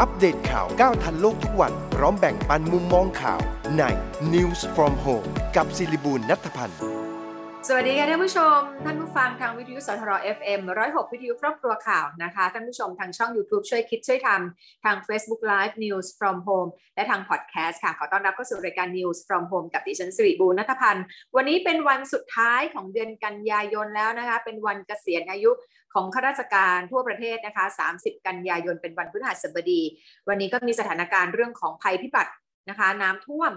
อัปเดตข่าวก้าวทันโลกทุกวัน พร้อมแบ่งปันมุมมองข่าวใน News from Home กับศิริบูลนัทพันธ์ สวัสดีค่ะท่านผู้ชม ท่านผู้ฟังทางวิทยุสทร FM 106 วิทยุครอบครัวข่าวนะคะ ท่านผู้ชมทางช่อง YouTube ช่วยคิดช่วยทำทาง Facebook Live News from Home และทางพอดแคสต์ค่ะ ขอต้อนรับเข้าสู่รายการ News from Home กับดิฉันสิริบูรณัฐพันธ์ วันนี้เป็นวันสุดท้ายของเดือนกันยายนแล้วนะคะ เป็นวันเกษียณอายุ ของข้าราชการทั่วประเทศนะคะ 30 กันยายนเป็นวันพฤหัสบดี วันนี้ก็มีสถานการณ์เรื่องของภัยพิบัตินะคะ น้ำท่วม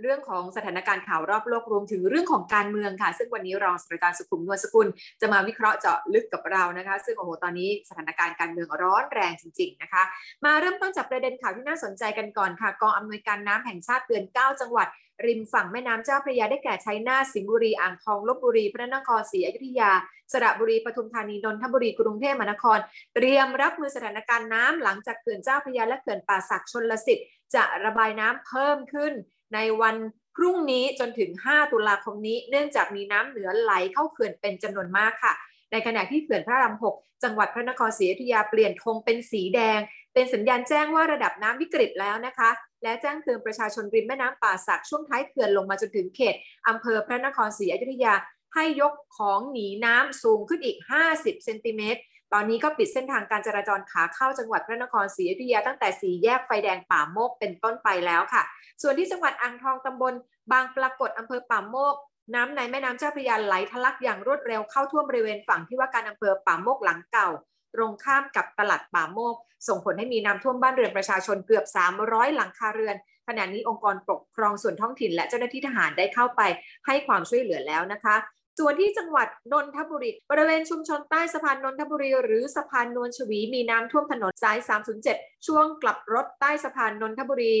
เรื่องของสถานการณ์ข่าวรอบโลกรวมถึงเรื่องของการเมืองค่ะ ซึ่งวันนี้รองศาสตราจารย์สุขุมนวลสกุล จะมาวิเคราะห์เจาะลึกกับเรานะคะ ซึ่งโอ้โหตอนนี้สถานการณ์การเมืองร้อนแรงจริง ๆนะคะ มาเริ่มต้นจากประเด็นข่าวที่น่าสนใจกันก่อนค่ะกองอำนวยการน้ำแห่งชาติเตือน 9 จังหวัด ริมฝั่งแม่น้ำเจ้าพระยาได้แก่ชัยนาทสิงห์บุรีอ่างทองลบบุรีพระนครศรีอยุธยา สระบุรีปทุมธานีนนทบุรีกรุงเทพมหานคร เตรียมรับมือสถานการณ์น้ำหลังจากเขื่อนเจ้าพระยาและเขื่อนป่าสักชนลสิทธิ์จะระบายน้ำเพิ่มขึ้น ในวันพรุ่งนี้จนถึง 5 ตุลาคมนี้ เนื่องจากมีน้ำเหนือไหลเข้าเขื่อนเป็นจำนวนมากค่ะ ในขณะที่เขื่อนพระราม6จังหวัดพระนครศรีอยุธยาเปลี่ยนธงเป็นสีแดง เป็นสัญญาณแจ้งว่าระดับน้ำวิกฤตแล้วนะคะ และแจ้งเตือนประชาชนริมแม่น้ำป่าสักช่วงท้ายเขื่อนลงมาจนถึงเขตอำเภอพระนครศรีอยุธยาให้ยกของหนีน้ำสูงขึ้นอีก 50 เซนติเมตร ตอนนี้ก็ปิดเส้นทางการจราจรขาเข้าจังหวัดพระนครศรีอยุธยาตั้งแต่สี่แยกไฟแดงป่าโมกเป็นต้นไปแล้วค่ะ ส่วนที่จังหวัดอ่างทองตำบล บางปรากฏอำเภอป่าโมกน้ำในแม่น้ำเจ้าพระยาไหลทะลักอย่างรวดเร็วเข้าท่วมบริเวณฝั่งที่ว่าการอำเภอป่าโมกหลังเก่า ตรงข้ามกับตลาดป่าโมก ส่งผลให้มีน้ำท่วมบ้านเรือนประชาชนเกือบ 300 หลังคาเรือนขณะนี้องค์กรปกครองส่วนท้องถิ่นและเจ้าหน้าที่ทหารได้เข้าไปให้ความช่วยเหลือแล้วนะคะ ส่วนที่จังหวัดนนทบุรีบริเวณชุมชนใต้สะพานนนทบุรี หรือสะพานนวลชวีมีน้ำท่วมถนนสาย 307 ช่วงกลับรถใต้สะพานนนทบุรี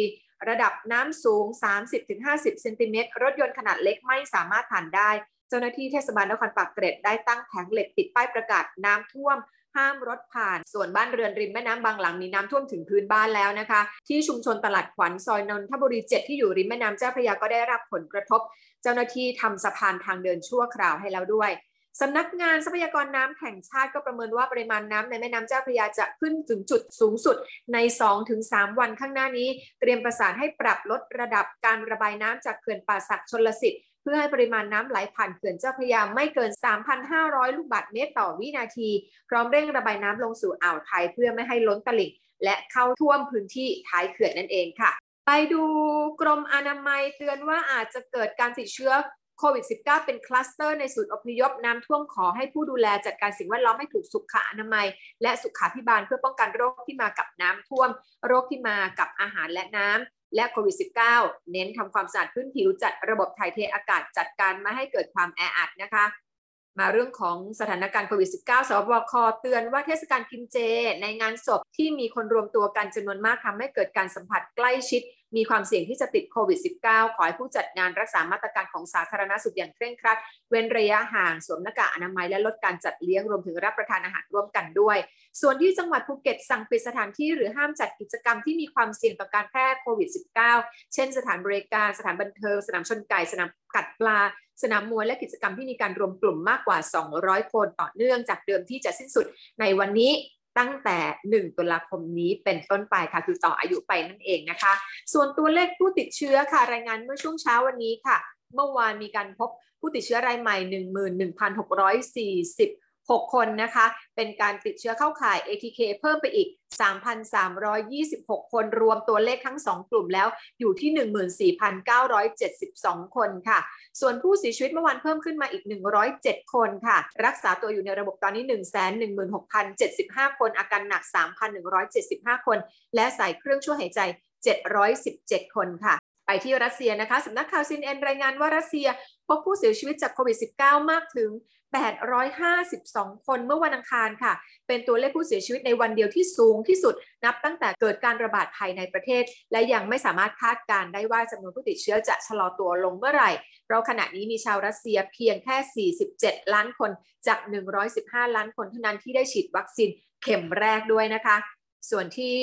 ระดับน้ำสูง 30-50 เซนติเมตรรถยนต์ขนาดเล็กไม่สามารถผ่านได้ เจ้าหน้าที่เทศบาลนครปากเกร็ดได้ตั้งแผงเหล็กติดป้ายประกาศน้ำท่วมห้ามรถผ่าน ส่วนบ้านเรือนริมแม่น้ำบางหลังมีน้ำท่วมถึงพื้นบ้านแล้วนะคะ ที่ชุมชนตลาดขวัญซอยนนทบุรี 7 ที่อยู่ริมแม่น้ำเจ้าพระยาก็ได้รับผลกระทบ เจ้าหน้าที่ทำสะพานทางเดินชั่วคราวให้แล้วด้วยสำนักงานทรัพยากรน้ำแห่งชาติก็ประเมินว่าปริมาณน้ำในแม่น้ำเจ้าพระยาจะขึ้นถึงจุดสูงสุดใน 2-3 วันข้างหน้านี้ เตรียมประสานให้ปรับลดระดับการระบายน้ำจากเขื่อนป่าสักชนลสิทธิ์เพื่อให้ปริมาณน้ำไหลผ่านเขื่อนเจ้าพระยาไม่เกิน 3,500 ลูกบาศก์เมตรต่อวินาที พร้อมเร่งระบายน้ำลงสู่อ่าวไทยเพื่อไม่ให้ล้นตลิ่ง และเข้าท่วมพื้นที่ท้ายเขื่อนนั่นเองค่ะ ไปดูกรมอนามัยเตือนว่าอาจจะเกิดการติดเชื้อโควิด -19 เป็นคลัสเตอร์ในศูนย์อพยพน้ำท่วมขอให้ผู้ดูแลจัดการสิ่งแวดล้อมให้ถูกสุขอนามัย และสุขาภิบาลเพื่อป้องกันโรคที่มากับน้ำท่วม โรคที่มากับอาหารและน้ำและโควิด -19 เน้นทำความสะอาดพื้นผิวจัดระบบถ่ายเทอากาศจัดการไม่ให้เกิดความแออัดนะคะ มาเรื่องของสถานการณ์โควิด -19 สบคเตือนว่าเทศกาลกินเจ ในงานศพที่มีคนรวมตัวกันจำนวนมากทำให้เกิดการสัมผัสใกล้ชิด มีความเสี่ยงที่จะติดโควิด -19 ขอให้ผู้จัดงานรักษามาตรการของสาธารณสุขอย่างเคร่งครัด เว้นระยะห่างสวมหน้ากากอนามัยและลดการจัดเลี้ยงรวมถึงรับประทานอาหารร่วมกันด้วย ส่วนที่จังหวัดภูเก็ตสั่งปิดสถานที่หรือห้ามจัดกิจกรรมที่มีความเสี่ยงต่อการแพร่โควิด -19 เช่น สถานบริการสถานบันเทิงสนามชนไก่สนามกัดปลาสนามมวยและกิจกรรมที่มีการรวมกลุ่มมากกว่า 200 คนต่อเนื่องจากเดิมที่จะสิ้นสุดในวันนี้ตั้งแต่ 1 ตุลาคมนี้เป็นต้นไปค่ะ คือต่ออายุไปนั่นเองนะคะ ส่วนตัวเลขผู้ติดเชื้อค่ะ รายงานเมื่อช่วงเช้าวันนี้ค่ะ เมื่อวานมีการพบผู้ติดเชื้อรายใหม่ 11,640 6 คนนะคะ เป็นการติดเชื้อเข้าข่าย ATK เพิ่มไปอีก 3,326 คนรวมตัวเลขทั้ง 2 กลุ่มแล้วอยู่ที่ 14,972 คนค่ะ ส่วนผู้เสียชีวิตเมื่อวานเพิ่มขึ้นมาอีก 107 คนค่ะ รักษาตัวอยู่ในระบบตอนนี้ 116,075 คน อาการหนัก 3,175 คน และใส่เครื่องช่วยหายใจ 717 คนค่ะไปที่รัสเซียนะคะสำนักข่าว CNN รายงานว่ารัสเซีย บผู้เสียชีวิตจากโควิด -19 มากถึง 852 คนเมื่อวันอังคารค่ะ เป็นตัวเลขผู้เสียชีวิตในวันเดียวที่สูงที่สุด นับตั้งแต่เกิดการระบาดภายในประเทศ และยังไม่สามารถคาดการได้ว่าจำนวนผู้ติดเชื้อจะชะลอตัวลงเมื่อไหร่ เพราะขณะนี้มีชาวรัสเซียเพียงแค่ 47 ล้านคนจาก 115 ล้านคนเท่านั้นที่ได้ฉีดวัคซีนเข็มแรกด้วยนะคะ ส่วนที่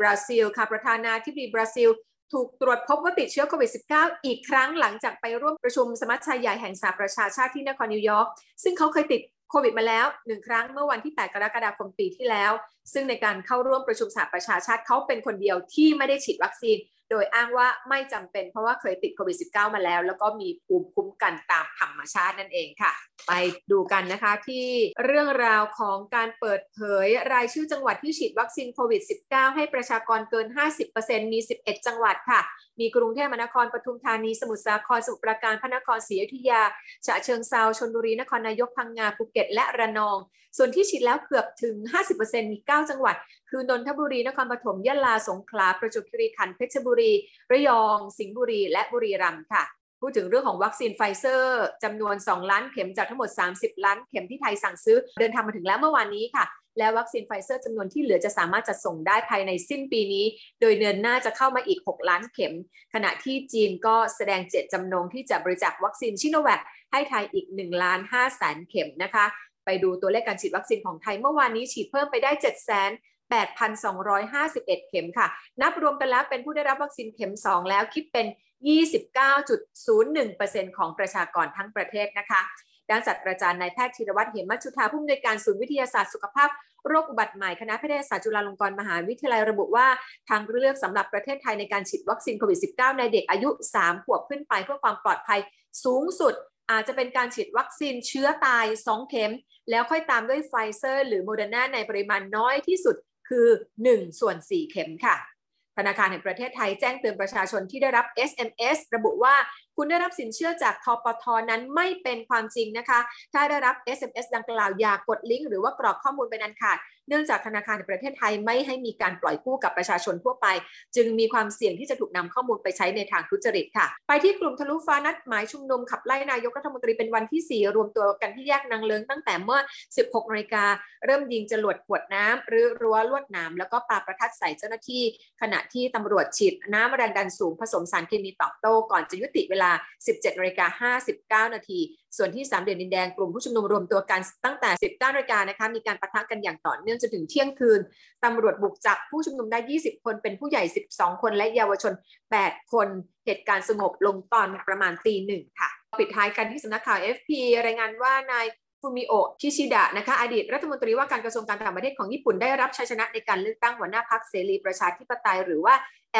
บราซิลค่ะประธานาธิบดีบราซิล ถูกตรวจพบว่าติดเชื้อโควิด -19 อีกครั้งหลังจากไปร่วมประชุมสมัชชาใหญ่แห่งสหประชาชาติที่นครนิวยอร์กซึ่งเขาเคยติดโควิดมาแล้วหนึ่งครั้งเมื่อวันที่ 8 กรกฎาคมปีที่แล้ว ซึ่งในการเข้าร่วมประชุมสหประชาชาติเขาเป็นคนเดียวที่ไม่ได้ฉีดวัคซีน โดยอ้างว่าไม่จำเป็นเพราะว่าเคยติดโควิด -19 มาแล้ว แล้วก็มีภูมิคุ้มกันตามธรรมชาตินั่นเองค่ะ ไปดูกันนะคะที่เรื่องราวของการเปิดเผยรายชื่อจังหวัดที่ฉีดวัคซีนโควิด -19 ให้ประชากรเกิน 50%มี 11 จังหวัดค่ะ มีกรุงเทพมหานครปทุมธานีสมุทรสาครสมุทรปราการพระนครศรีอยุธยาฉะเชิงเซาชลบุรีนครนายกพังงาภูเก็ต และระนอง ส่วนที่ฉีดแล้วเกือบถึง 50%มี 9 จังหวัด คือนนทบุรีนครปฐมยะลาสงขลาประจวบคีรีขันธ์เพชรบุรี ระยอง สิงห์บุรี และบุรีรัมย์ค่ะพูดถึงเรื่องของวัคซีนไฟเซอร์จำนวน 2 ล้านเข็มจากทั้งหมด 30 ล้านเข็มที่ไทยสั่งซื้อเดินทางมาถึงแล้วเมื่อวานนี้ค่ะ และวัคซีนไฟเซอร์จำนวนที่เหลือจะสามารถจัดส่งได้ภายในสิ้นปีนี้ โดยเดือนหน้าจะเข้ามาอีก 6 ล้านเข็ม ขณะที่จีนก็แสดงเจตจำนงที่จะบริจาควัคซีนชิโนแวคให้ไทยอีก1ล้าน5แสนเข็มนะคะ ไปดูตัวเลขการฉีดวัคซีนของไทยเมื่อวานนี้ฉีดเพิ่มไปได้7 8,251 เข็มค่ะ นับรวมกันแล้วเป็นผู้ได้รับวัคซีนเข็ม 2 แล้วคิดเป็น 29.01%ของประชากรทั้งประเทศนะคะ ด้านศาสตราจารย์นายแพทย์ธีรวัตรเหมมัชชุธาผู้อำนวยการศูนย์วิทยาศาสตร์สุขภาพโรคอุบัติใหม่คณะแพทยศาสตร์จุฬาลงกรณ์มหาวิทยาลัยระบุว่า ทางเลือกสำหรับประเทศไทยในการฉีดวัคซีนโควิด -19 ในเด็กอายุ 3 ขวบขึ้นไปเพื่อความปลอดภัยสูงสุด อาจจะเป็นการฉีดวัคซีนเชื้อตาย 2 เข็ม แล้วค่อยตามด้วยไฟเซอร์ หรือโมเดอร์นาในปริมาณน้อยที่สุดคือ 1 ส่วน 4 เข็มค่ะ ธนาคารแห่งประเทศไทยแจ้งเตือนประชาชนที่ได้รับ SMS ระบุว่าคุณได้รับสินเชื่อจากธปท.นั้นไม่เป็นความจริงนะคะ ถ้าได้รับ SMS ดังกล่าวอย่ากดลิงก์หรือว่ากรอกข้อมูลเป็นอันขาด เนื่องจากธนาคารแห่งประเทศไทยไม่ให้มีการปล่อยกู้กับประชาชนทั่วไป จึงมีความเสี่ยงที่จะถูกนำข้อมูลไปใช้ในทางทุจริตค่ะ ไปที่กลุ่มทะลุฟ้านัดหมายชุมนุมขับไล่นายกรัฐมนตรีเป็นวันที่ 4 รวมตัวกันที่แยกนางเลิงตั้งแต่เมื่อ 16นาฬิกาเริ่มยิงจรวดขวดน้ำหรือรั้วลวดหนาแล้วก็ปาประทัดใส่เจ้าหน้าที่ ขณะที่ตำรวจฉีดน้ำแรงดันสูงผสมสารเคมีตอบโต้ก่อนจะยุติเวลา 17นาฬิกา59 นาทีส่วนที่สามเหลี่ยมดินแดงกลุ่มผู้ชุมนุมรวมตัวกันตั้งแต่ 19นาฬิกานะคะมีการปะทะกันอย่างต่อเนื่องจนถึงเที่ยงคืนตำรวจบุกจับผู้ชุมนุมได้ 20 คนเป็นผู้ใหญ่ 12 คนและเยาวชน 8 คนเหตุการณ์สงบลงตอนประมาณตีหนึ่งค่ะปิดท้ายกันที่สำนักข่าว FP รายงานว่านายฟูมิโอะคิชิดะนะคะอดีตรัฐมนตรีว่าการกระทรวงการต่างประเทศของญี่ปุ่นได้รับชัยชนะในการเลือกตั้งหัวหน้าพรรคเสรีประชาธิปไตยหรือว่า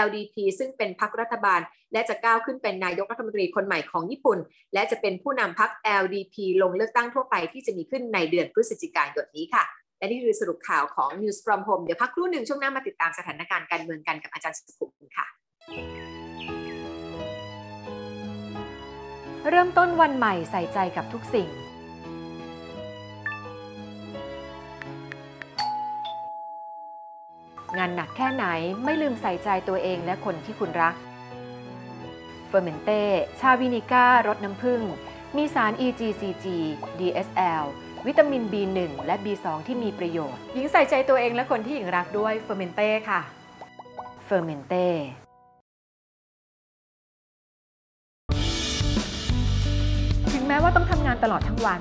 LDP ซึ่งเป็นพรรครัฐบาล และจะก้าวขึ้นเป็นนายกรัฐมนตรีคนใหม่ของญี่ปุ่น และจะเป็นผู้นำพรรค LDP ลงเลือกตั้งทั่วไปที่จะมีขึ้นในเดือนพฤศจิกายนนี้ค่ะ และนี่คือสรุปข่าวของ News from Home เดี๋ยวพักครู่หนึ่งช่วงหน้ามาติดตามสถานการณ์การเมืองกันกับอาจารย์สุขุมค่ะ เริ่มต้นวันใหม่ใส่ใจกับทุกสิ่ง งานหนักแค่ไหนไม่ลืมใส่ใจตัวเองและคนที่คุณรักเฟอร์เมนเต้ชาวินิก้ารสน้ำผึ้งมีสาร EGCG DSL วิตามิน B1 และ B2 ที่มีประโยชน์ หญิงใส่ใจตัวเองและคนที่หญิงรักด้วยเฟอร์เมนเต้ค่ะเฟอร์เมนเต้ถึงแม้ว่าต้องทำงานตลอดทั้งวัน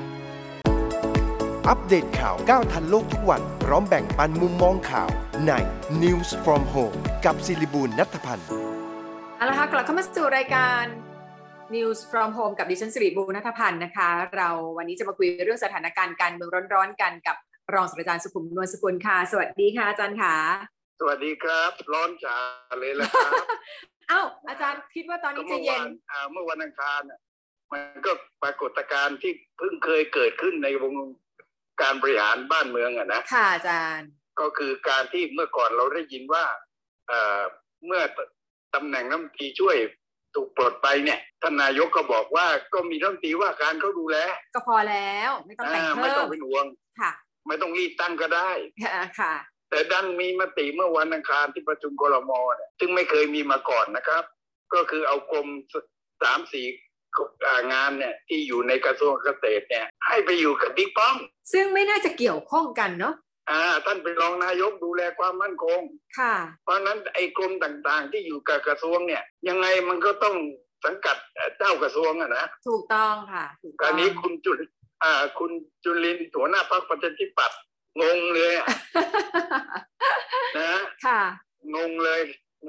อัปเดตข่าวก้าวทันโลกทุกวัน พร้อมแบ่งปันมุมมองข่าวใน News from Home กับศิริบูลนัทพันธ์เอาละค่ะกลับเข้ามาสู่รายการ News from Home กับดิฉันสิริบูรณัฐพันธ์นะคะ เราวันนี้จะมาคุยเรื่องสถานการณ์การเมืองร้อนๆกันกับรองศาสตราจารย์สุขุมนวลสกุลค่ะ สวัสดีค่ะอาจารย์ค่ะ สวัสดีครับ ร้อนจ๋าเลยละครับเอ้าอาจารย์คิดว่าตอนนี้จะเย็นอ่าเมื่อวันอังคารน่ะมันก็ปรากฏการณ์ที่เพิ่งเคยเกิดขึ้นในวง การบริหารบ้านเมืองอะนะค่ะอาจารย์กก็คือการที่เมื่อก่อนเราได้ยินว่าเอ่อเมื่อตำแหน่งรัฐมนตรีช่วยถูกปลดไปเนี่ยท่านนายกก็บอกว่าก็มีรัฐมนตรีว่าการเขาดูแลก็พอแล้วไม่ต้องแต่งอ่าไม่เพิ่ต้องมเป็นห่วงค่ะ ไม่ต้องรีบตั้งก็ได้ค่ะค่ะ แต่ดันมีมติเมื่อวันอังคารที่ประชุมกรมเนี่ยซึ่งไม่เคยมีมาก่อนนะครับ ก็คือเอากรมสามสี่อ่า งานเนี่ยที่อยู่ในกระทรวงเกษตรเนี่ย ให้ไปอยู่กับบิ๊กป้อม ซึ่งไม่น่าจะเกี่ยวข้องกันเนาะอ่าท่านเป็นรองนายกดูแลความมั่นคง ค่ะ เพราะฉะนั้นไอ้กรมต่างๆ ที่อยู่กับกระทรวงเนี่ย ยังไงมันก็ต้องสังกัดเจ้ากระทรวงอะนะถูกต้องค่ะถูกกต้รองณีคุณจุลอ่า คุณจุลินทร์หัวหน้าพรรคประชาธิปัตย์งงเลยอะนะค่ะงงเลย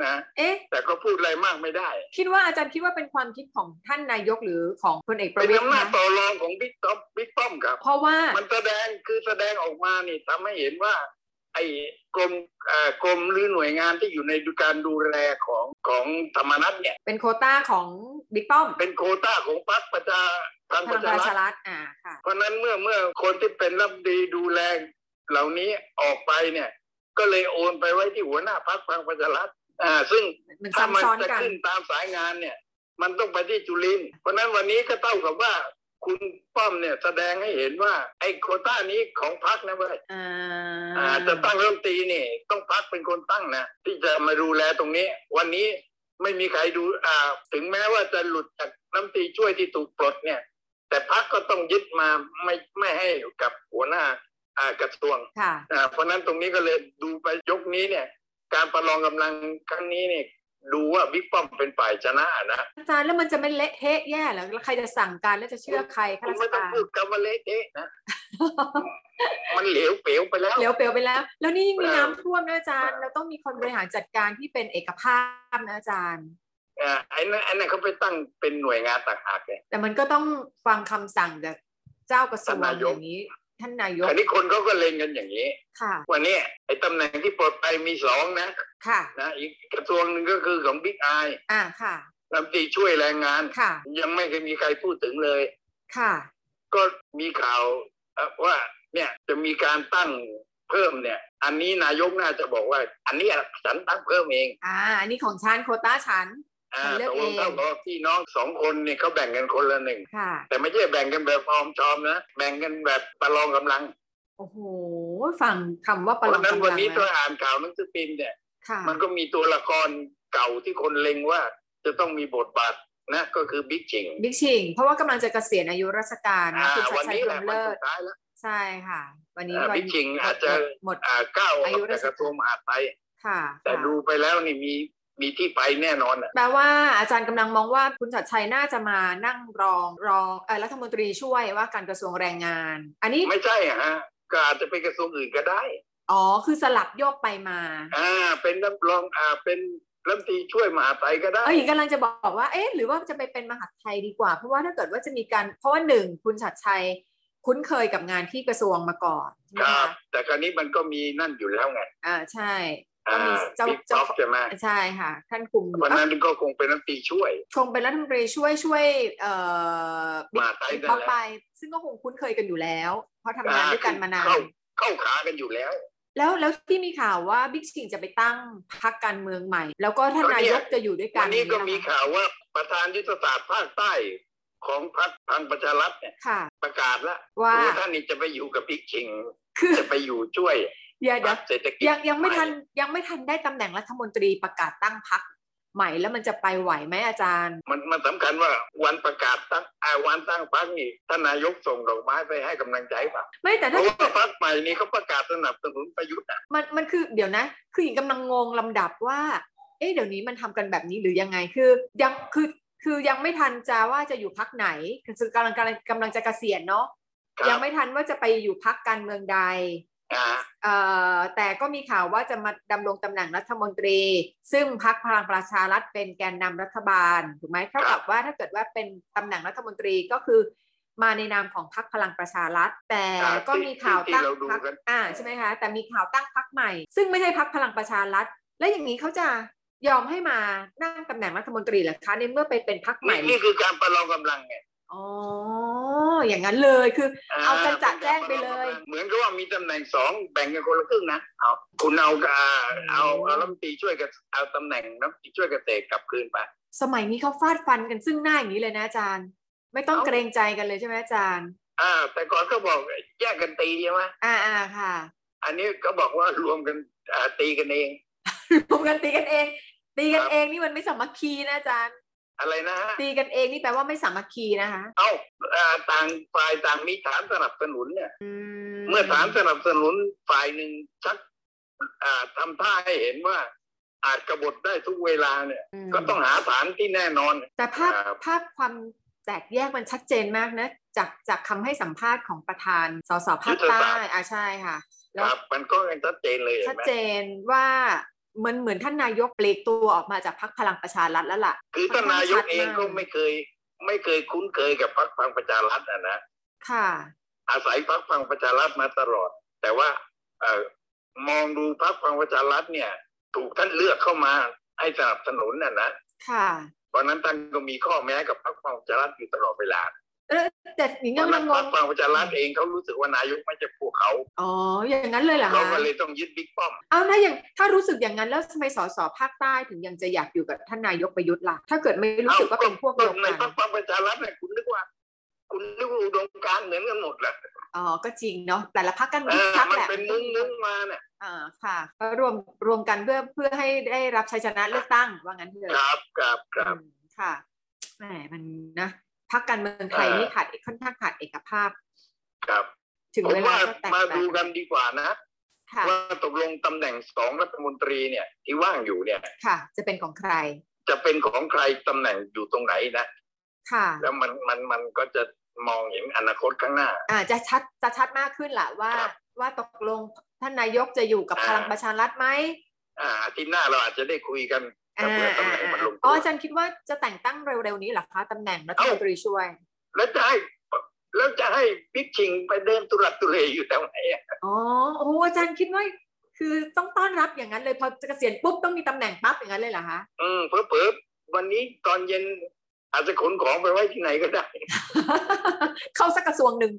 นะเอ๊ะแต่ก็พูดอะไรมากไม่ได้ คิดว่าอาจารย์คิดว่าเป็นความคิดของท่านนายกหรือของพลเอกประเป็นวิตรอำนาจนะต่อรองของบิ๊กป้อมบิ๊กป้อมครับ เพราะว่ามันแสดงคือแสดงออกมานี่ทำให้เห็นว่า ไอ้กรมอ่ากรมหรือหน่วยงานที่อยู่ในการดูแลของของธรรมนัตเนี่ย เป็นโควต้าของบิ๊กป้อม เป็นโควต้าของพรรคประชาทางพปลัระงชาประรัชาฐรัฐอ่าค่ะเพราะฉะนั้นเมื่อเมื่อคนที่เป็นรัฐมนตรีดูแลเหล่านี้ออกไปเนี่ย ก็เลยโอนไปไว้ที่หัวหน้าพรรคพลังประชารัฐ อ่า ซึ่งมันถ้ามัซ้ำซ้อนจะกันขึ้นตามสายงานเนี่ย มันต้องไปที่จุลินทร์เพราะฉะนั้นวันนี้ก็เท่ากับว่าคุณป้อมเนี่ยแสดงให้เห็นว่า ไอ้โควต้านี้ของพรรคนะเว้ยอ่าอ่าจะตั้งรัฐมนตรีนี่ต้องพรรคเป็นคนตั้งนะที่จะมาดูแลตรงนี้ วันนี้ไม่มีใครดูอ่า ถึงแม้ว่าจะหลุดจากรัฐมนตรีช่วยที่ถูกปลดเนี่ย แต่พรรคก็ต้องยึดมาไม่ไม่ให้กับหัวหน้าอ่ากระทรวงค่ะอ่าเพราะฉะนั้นตรงนี้ก็เลยดูไปยกนี้เนี่ย การประลองกำลังครั้งนี้เนี่ยดูว่าบิ๊กป้อมเป็นฝ่ายชนะนะอาจารย์แล้วมันจะไม่เละเทะแย่เหรอแล้วใครจะสั่งการแล้วจะเชื่อใครข้าคุราณชไม่ต้องการพูดคำว่าเละเทะนะมันเหลวเป๋วไปแล้วเหลวเปลวไปแล้ว แล้วนี่ยิ่งมีเออน้ำท่วมนะอาจารย์เราต้องมีคนบริหารจัดการที่เป็นเอกภาพนะอาจารย์อ่าไอ้นั่นไอ้นั่นเขาไปตั้งเป็นหน่วยงานต่างหากไงแต่มันก็ต้องฟังคำสั่งจากเจ้ากระทรวงท่านนายกอย่างนี้ ท่านนายกอันนี้คนเขาก็เล็งกันอย่างนี้ค่ะวันนี้ไอ้ตำแหน่งที่ปลดไปมีสองนะค่ะนะอีกกระทรวงหนึ่งก็คือของบิ๊กไออ่าค่ะรัฐมนตรีช่วยแรงงานค่ะ ยังไม่เคยมีใครพูดถึงเลยค่ะ ก็มีข่าวเอ่อว่าเนี่ยจะมีการตั้งเพิ่มเนี่ย อันนี้นายกน่าจะบอกว่า อันนี้ฉันตั้งเพิ่มเอง อ่าอันนี้ของฉันโควต้าฉัน อ่าฉันเลืตอกกลงเองเท่ากับว่าพี่น้องสองคนเนี่ยเขาแบ่งกันคนละหนึ่งค่ะ แต่ไม่ใช่แบ่งกันแบบออมชอมนะ แบ่งกันแบบประลองกำลัง โอ้โหฟังคำว่าเพประลอราะงฉะนั้นกำวัลันงนี้แล้ถ้าวอ่านข่าวหนังสือพิมพ์เนี่ยค่ะมันก็มีตัวละครเก่าที่คนเล็งว่า จะต้องมีบทบาทนะก็คือบิ๊กจิงบิ๊กชิงเพราะว่ากำลังจะเกษียณอายุราชการนะอ่าคุณชัวัดนชัยนี้พแหรละหมวันเลิสุศดท้ายแล้วใช่ค่ะ วันนี้อ่าวันบิ๊กจิงอาจจะหมดอ่าก้าวออาอยุกจากกระทรวงมหาดไทยค่ะ แต่ค่ะดูไปแล้วนี่มี มีที่ไปแน่นอนอะแปลว่าอาจารย์กำลังมองว่าคุณชัดชัยน่าจะมานั่งรองรองเออรัฐมนตรีช่วยว่าการกระทรวงแรงงาน อันนี้ไม่ใช่อะฮะก็อาจจะเป็นกระทรวงอื่นก็ได้ อ๋อ คือสลับโยกไปมา อ่า เป็นรับรองอ่าเป็นรัฐมนตรีช่วยมหาดไทยก็ได้เออหญิงกำลังจะบอกว่า เอ๊ะ หรือว่าจะไปเป็นมหาดไทยดีกว่า เพราะว่าถ้าเกิดว่าจะมีการ เพราะว่าหนึ่งคุณชัดชัยคุ้นเคยกับงานที่กระทรวงมาก่อนใช่ไหมครับคะแต่คราวนี้มันก็มีนั่นอยู่แล้วไง อ่า ใช่ ก็อ่ามีเจ้าบิ๊กเจ้าป๊อกใช่ไหมใช่ค่ะ ท่านคุมอยู่เพราะฉะนั้นก็คงเป็นรัฐมนตรีช่วย คงเป็นรัฐมนตรีช่วยช่วยเอ่อมหาดไทยบิ๊กนั่นแหละป๊อกไป ซึ่งก็คงคุ้นเคยกันอยู่แล้ว เพราะทำงานด้วยกันมานานเข้าเข้าขากันอยู่แล้ว แล้วแล้วที่มีข่าวว่าบิ๊กชิงจะไปตั้งพรรคการเมืองใหม่ แล้วก็ท่านก็นาเนี่ยยกจะอยู่ด้วยกัวันนนี้ก็มีนะคะข่าวว่าประธานยุทธศาสตร์ภาคใต้ของพรรคพลังประชารัฐเนี่ยค่ะประกาศแล้วว่าท่านนี่จะไปอยู่กับบิ๊กชิงคือจะไปอยู่ช่วย เดี๋ยวเดี๋ยวเศรษฐกิจยังยังไม่ทันใหยังไม่ทันได้ตำแหน่งรัฐมนตรีประกาศตั้งพรรคใหม่แล้วมันจะไปไหวไหมอาจารย์ มันมันสำคัญว่าวันประกาศตั้งอ่าวันตั้งพรรคนี่ท่านนายกส่งดอกไม้ไปให้กำลังใจป่ะไม่แต่เพถ้าราะว่าเกิดพรรคใหม่นี่เขาประกาศสนับสนุนประยุทธ์อะมันมันคือเดี๋ยวนะ คือหญิงกำลังงงลำดับว่า เอ๊ะเดี๋ยวนี้มันทำกันแบบนี้หรือยังไงคือยังคือคือยังไม่ทันจะว่าจะอยู่พักไหนคือกำลังกำลังกำลังจะเกษียณเนาะครับยังไม่ทันว่าจะไปอยู่พักการเมืองใดอ่าเอ่อ แต่ก็มีข่าวว่าจะมาดำรงตำแหน่งรัฐมนตรี ซึ่งพักพลังประชารัฐเป็นแกนนำรัฐบาลถูกไหมเท่ากับว่าถ้าเกิดว่าเป็นตำแหน่งรัฐมนตรีก็คือมาในนามของพักพลังประชารัฐ แต่อ่าก็มีข่าวที่ตั้งเราดูพักกันอ่าใช่ไหมคะแต่มีข่าวตั้งพักใหม่ ซึ่งไม่ใช่พักพลังประชารัฐ และอย่างนี้เขาจะยอมให้มานั่งตำแหน่งรัฐมนตรีเหรอคะในเมื่อไปเป็นพักใหม่นี่นี่คือการประลองกำลังไง อ๋อ อย่างนั้นเลยคือ เอากันจะแจ้งไปเลย เหมือนกับว่ามีตำแหน่งสองแบ่งกันคนละครึ่งนะเอาคุณเอากาเอาเอารัฐมนตรีช่วยกับเอาตำแหน่งรัฐมนตรีช่วยเกษตรกลับคืนไปสมัยนี้เขาฟาดฟันกันซึ่งหน้าอย่างนี้เลยนะอาจารย์ ไม่ต้องเอ้าเกรงใจกันเลยใช่ไหมอาจารย์ อ่า แต่ก่อนก็บอกแยกกันตีใช่ไหมอ่าอ่าค่ะ อันนี้ก็บอกว่ารวมกันอ่าตีกันเองรวมกันตีกันเอง ตีกันครับเองนี่มันไม่สามัคคีนะอาจารย์ อะไรนะฮะตีกันเองนี่แปลว่าไม่สามัคคีนะคะ เอ้าอ่าต่างฝ่ายต่างมีฐานสนับสนุนเนี่ยอืเมื่อฐานสนับสนุนฝ่ายหนึ่งชักอ่าทำท่าให้เห็นว่าอาจกบฏได้ทุกเวลาเนี่ยมก็ต้องหาฐานที่แน่นอน แต่ภาพครับภาพความแตกแยกมันชัดเจนมากนะ จากจากคำให้สัมภาษณ์ของประธานสสภาคใต้อ่าใช่ค่ะคแล้วรับมันก็ชัดเจนเลยเห็ชัดนไหมเจนว่า มันเหมือนท่านนายกเปลีกตัวออกมาจากพรรคพลังประชารัฐแล้วล่ะคือท่านนายกเองชัดมากก็ไม่เคย ไม่เคยคุ้นเคยกับพรรคพลังประชารัฐนะนะค่ะ อาศัยพรรคพลังประชารัฐมาตลอด แต่ว่าเอ่อมองดูพรรคพลังประชารัฐเนี่ย ถูกท่านเลือกเข้ามาให้สนับสนุนน่ะนะค่ะเพราะฉะนั้นท่านก็มีข้อแม้กับพรรคพลังประชารัฐอยู่ตลอดเวลา เออแต่หญิงเพยัราะงฉะนั้นงพรรคงพลังประชารัฐเองเขารู้สึกว่านายกไม่ใช่พวกเขาอ๋ออย่างนั้นเลยเหรอเขาคะก็เลยต้องยึดบิ๊กป้อมเอาถ้าอย่างถ้ารู้สึกอย่างนั้นแล้วทำไมสสภาคใต้ถึงยังจะอยากอยู่กับท่านนายกประยุทธ์ล่ะถ้าเกิดไม่รู้สึกว่าเป็นพวกเดียวในกันพรรคพลังประชารัฐเนี่ยคุณนึกว่า คุณนึกว่าอุดมการณ์เหมือนกันหมดแหละอ๋อก็จริงเนาะแต่ละพรรคกันเอทุกอพรรคมันแหละเป็นมุ้งมุ้งมาเนี่ยอ่าค่ะก็รวมรวมกันเพื่อเพื่อให้ได้รับชัยชนะเลือกตั้งว่างั้นเถคอะรับครับครับอืมค่ะแหมมันนะ พรรคการเมืองไทยเออนี่ขาดค่อนข้างขาดเอกภาพ ครับถึงผมเวลาว่าก็แตกมาแตดูกันดีกว่านะค่ะว่าตกลงตำแหน่งสองรัฐมนตรีเนี่ยที่ว่างอยู่เนี่ย ค่ะ จะเป็นของใคร จะเป็นของใครตำแหน่งอยู่ตรงไหนนะค่ะ แล้วมันมันมันก็จะมองเห็นอนาคตข้างหน้า อ่าจะชัดจะชัดมากขึ้นแหละว่าครับว่าตกลงท่านนายกจะอยู่กับอ่าพลังประชารัฐไหมอ่าอาทิตย์หน้าเราอาจจะได้คุยกัน อ่าถ้าเผื่อตำอ่าแหน่งมันลงอ๋ตัอวอาจารย์คิดว่าจะแต่งตั้งเร็วๆนี้เหรอคะตำแหน่งรัฐมนตรีช่วย แล้วจะให้แล้วจะให้บิ๊กชิงไปเดินตุรัดตุเลอยู่แถวไหนอะอ๋อโอ้อาจารย์คิดว่าคือต้องต้อนรับอย่างนั้นเลยพอจะเกษียณปุ๊บต้องมีตำแหน่งปั๊บอย่างนั้นเลยเหรอคะอืมเผลอๆวันนี้ตอนเย็นอาจจะขนของไปไว้ที่ไหนก็ได้ เข้าสักกระทรวงหนึ่ง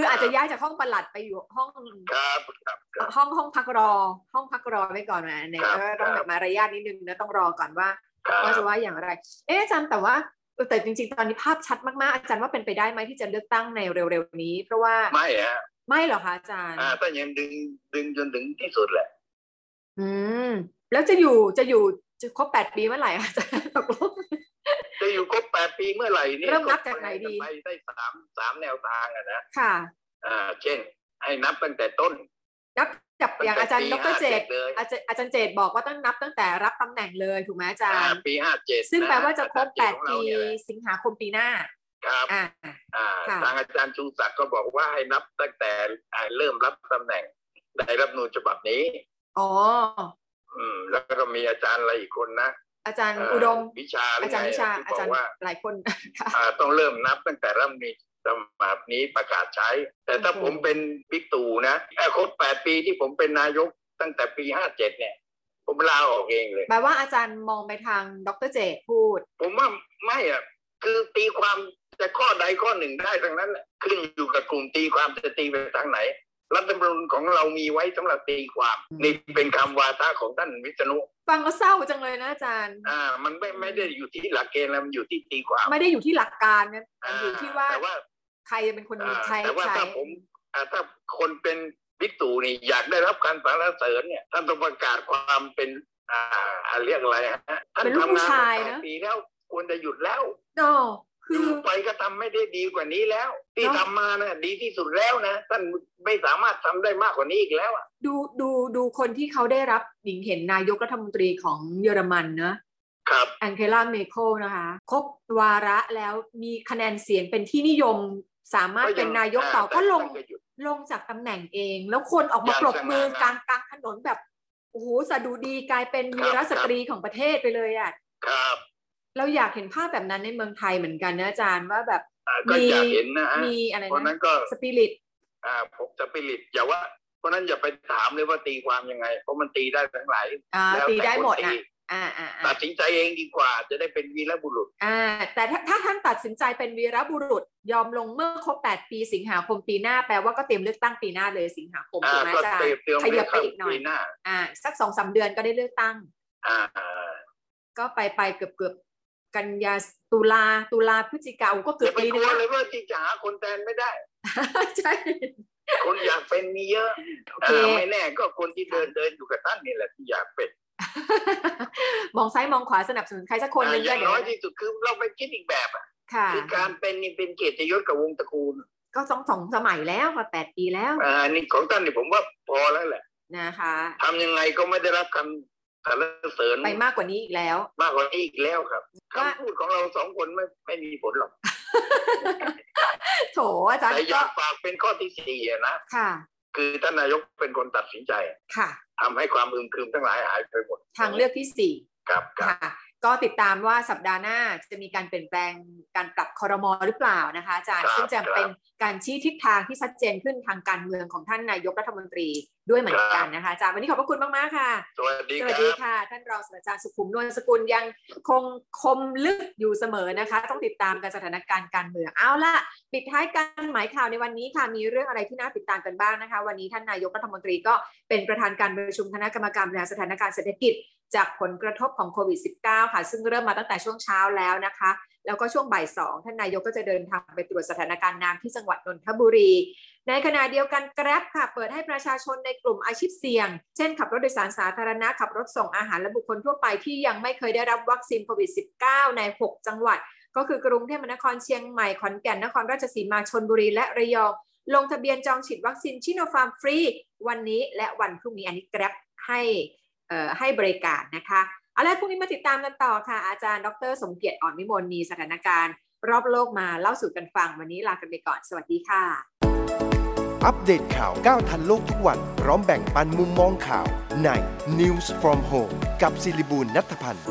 คืออาจจะย้ายจากห้องปลัดไปอยู่ห้องครับครับครับห้องห้องพักรอ ห้องพักรอไว้ก่อนนะเนี่ยครับก็ต้องคแบรับบมารยาทนิดนึงนะต้องรอก่อนว่าครัว่าจะบว่าอย่างไร เอ๊ะอาจารย์แต่ว่าเออแต่จริง ๆ ตอนนี้ภาพชัดมากๆ อาจารย์ว่าเป็นไปได้ไหมที่จะเลือกตั้งในเร็วๆนี้ เพราะว่าไม่ฮะไม่เหรอคะอาจารย์อ่าถ้ายังดึงดึงจนถึงที่สุดแหละ อืม แล้วจะอยู่จะอยู่จะครบแปดปีเมื่อไหร่อะอาจารย์ตกลง จะอยู่ครบแปดปีเมื่อไหร่เนี่ยเริ่มนับจากไหนดีไปได้สามสามแนวทางอะนะค่ะอ่าเช่น ให้นับตั้งแต่ต้น นับจากอย่างอาจารย์ดตั้งรแต่เจปีต57เลยอาจารย์อาจารย์เจตบอกว่าต้องนับตั้งแต่รับตำแหน่งเลยถูกไหมอาจารอ่าย์ปีห้าเจ็ดซึ่งแปลว่าจะครบแปดปีเนี่ยแหละสิงหาคมปีหน้าครับอ่าอ่าค่ะทางอาจารย์ชูศักดิ์ก็บอกว่าให้นับตั้งแต่อ่าเริ่มรับตำแหน่งในรัฐธรรมนูญฉบับนี้อ๋ออืมแล้วก็มีอาจารย์อะไรอีกคนนะ อาจารย์เอุดมวิชาหอาจารย์วิชาที่อาบอจารกย์ว่าหลายคนค่ะอ่าต้องเริ่มนับตั้งแต่รัฐธรรมนูญฉบับนี้ประกาศใช้ แต่ถ้าโอ้โหผมเป็นบิ๊กตู่นะไอ้ครบแปดปีที่ผมเป็นนายกตั้งแต่ปีห้าเจ็ดเนี่ย ผมลาออกเองเลยแปลว่าอาจารย์มองไปทางดรเจตพูด ผมว่าไม่อะคือตีความจะข้อใดข้อหนึ่งได้ทั้งนั้นแหละขึ้นอยู่กับกลุ่มตีความจะตีไปทางไหน รัฐธรรมนูญของเรามีไว้สำหรับตีความอืมนี่เป็นคำวาทะของท่านวิษณุฟังแล้วเศร้าจังเลยนะอาจารย์ อ่า มันไม่ไม่ได้อยู่ที่หลักเกณฑ์แล้วมันอยู่ที่ตีความ ไม่ได้อยู่ที่หลักการนะมันอยู่ที่ว่าแต่ว่าใครจะเป็นคนอ่าใช้แต่ว่าใช้ถ้าผมอ่าถ้าคนเป็นบิ๊กตู่นี่อยากได้รับการสรรเสริญเนี่ยท่านต้องประกาศความเป็นอ่าอ่าเรียกอะไรฮะท่านเป็นลูกทำผู้งานชายมาแปนะดปีแล้วควรจะหยุดแล้วโอ้ คือยู่อไปก็ทำไม่ได้ดีกว่านี้แล้ว ที่เนอะทำมานะดีที่สุดแล้วนะท่านไม่สามารถทำได้มากกว่านี้อีกแล้วอะดูดูดูคนที่เขาได้รับหญิงเห็นนายกรัฐมนตรีของเยอรมันเนอะครับแองเกลาเมโคลนะคะ ครบวาระแล้วมีคะแนนเสียงเป็นที่นิยมสามารถเป็นนายกต่อก็ลงแต่ท่านก็หยุดลงจากตำแหน่งเอง แล้วคนออกมาอย่างปรบมือสง่างามกลางกลางถนนแบบโอ้โหสะดุดีกลายเป็นครับวีรสตรีของประเทศไปเลยอะครับ เราอยากเห็นภาพแบบนั้นในเมืองไทยเหมือนกันนะอาจารย์ว่าแบบอ่าก็มีอยากเห็นนะฮะมีอะไรเพราะนั้นะนก็สปิริตอ่าผมจะไปหลิดอย่าว่าเพราะนั้นอย่าไปถามเลยว่าตีความยังไง เพราะมันตีได้ทั้งหลายอ่าแล้วตีได้คนหมดตีอะอ่าอ่าตัอ่าดสินใจเองดีกว่า จะได้เป็นวีรบุรุษ อ่า แต่ถ้าถ้าท่านตัดสินใจเป็นวีรบุรุษ ยอมลงเมื่อครบ 8 ปีสิงหาคมปีหน้าแปลว่าก็เตรียมเลือกตั้งปีหน้าเลยสิงหาคมอ่าถูกไหมก็อาจารเตรียมย์เตรียมขยับไปอีกหน่อยปีหน้าอ่า สักสองสามเดือนก็ได้เลือกตั้ง อ่า ก็ไปไปเกือบเกือบ กันยาตุลาตุลาพฤศจิกาก็เกืออบย่าไปปีกนึลังวแล้วเลยว่าที่จะหาคนแทนไม่ได้ใช่คนอยากเป็นมีเยอะโอเคอ่าไม่แน่ก็คนที่เดินเดินอยู่กับท่านนี่แหละที่อยากเป็น มองซ้ายมองขวาสนับสนุนใครสักคนหนึงอก็ย่างเดี๋ยวน้อยที่สุดคือเราไปคิดอีกแบบอะค่ะคือการเป็นนี่เป็นเกียรติยศกับวงตระกูล ก็สองสองสมัยแล้วค่ะแปดปีแล้วอ่านี่ของท่านนี่ผมว่าพอแล้วแหละนะคะทำยังไงก็ไม่ได้รับคำ สรรเสริญไปมากกว่านี้อีกแล้ว มากกว่านี้อีกแล้วครับว่าคำพูดของเราสองคนไม่ไม่มีผลหรอกโถอาจารย์แต่อก็ยากฝากเป็นข้อที่สี่อะนะค่ะ คือท่านนายกเป็นคนตัดสินใจค่ะทำให้ความอึมครึมทั้งหลายหายไปหมด ทางเลือกที่สี่ครับครับค่ะ ก็ติดตามว่าสัปดาห์หน้าจะมีการเปลี่ยนแปลงการปรับคอรมอหรือเปล่านะคะอาจารย์ครับซึ่งจะครับเป็นการชี้ทิศทางที่ชัดเจนขึ้นทางการเมืองของท่านนายกรัฐมนตรีด้วยเหมือนกันนะคะอาจารย์วันนี้ขอบพระคุณมาก ๆ ค่ะ สวัสดีสควัสรัดีบค่ะ ท่านรองศาสตราจารย์สุขุมนวลสกุลยังคงคมลึกอยู่เสมอนะคะ ต้องติดตามกันสถานการณ์การเมืองเอาล่ะ ปิดท้ายการหมายข่าวในวันนี้ค่ะมีเรื่องอะไรที่น่าติดตามกันบ้างนะคะ วันนี้ท่านนายกรัฐมนตรีก็เป็นประธานการประชุมคณะกรรมการบริหารสถานการณ์เศรษฐกิจ จากผลกระทบของโควิด -19 ค่ะ ซึ่งเริ่มมาตั้งแต่ช่วงเช้าแล้วนะคะ แล้วก็ช่วงบ่ายสองท่านนายกก็จะเดินทางไปตรวจสถานการณ์น้ำที่จังหวัดนนทบุรี ในขณะเดียวกัน Grab ค่ะ เปิดให้ประชาชนในกลุ่มอาชีพเสี่ยง เช่นขับรถโดยสารสาธารณะขับรถส่งอาหารและบุคคลทั่วไปที่ยังไม่เคยได้รับวัคซีนโควิด -19 ใน 6 จังหวัด ก็คือกรุงเทพมหานครเชียงใหม่ขอนแก่นนครราชสีมาชนบุรีและระยองลงทะเบียนจองฉีดวัคซีนซิโนฟาร์มฟรีวันนี้และวันพรุ่งนี้อันนี้ Grab ให้ ให้บริการนะคะเอาละพรุ่งนี้มาติดตามกันต่อค่ะ อาจารย์ดร สมเกียรติอ่อนวิมลมีสถานการณ์ รอบโลกมาเล่าสู่กันฟังวันนี้ลากันไปก่อน สวัสดีค่ะ อัปเดตข่าวก้าวทันโลกทุกวัน พร้อมแบ่งปันมุมมองข่าวใน News from Home กับศิริบูลนัทพันธ์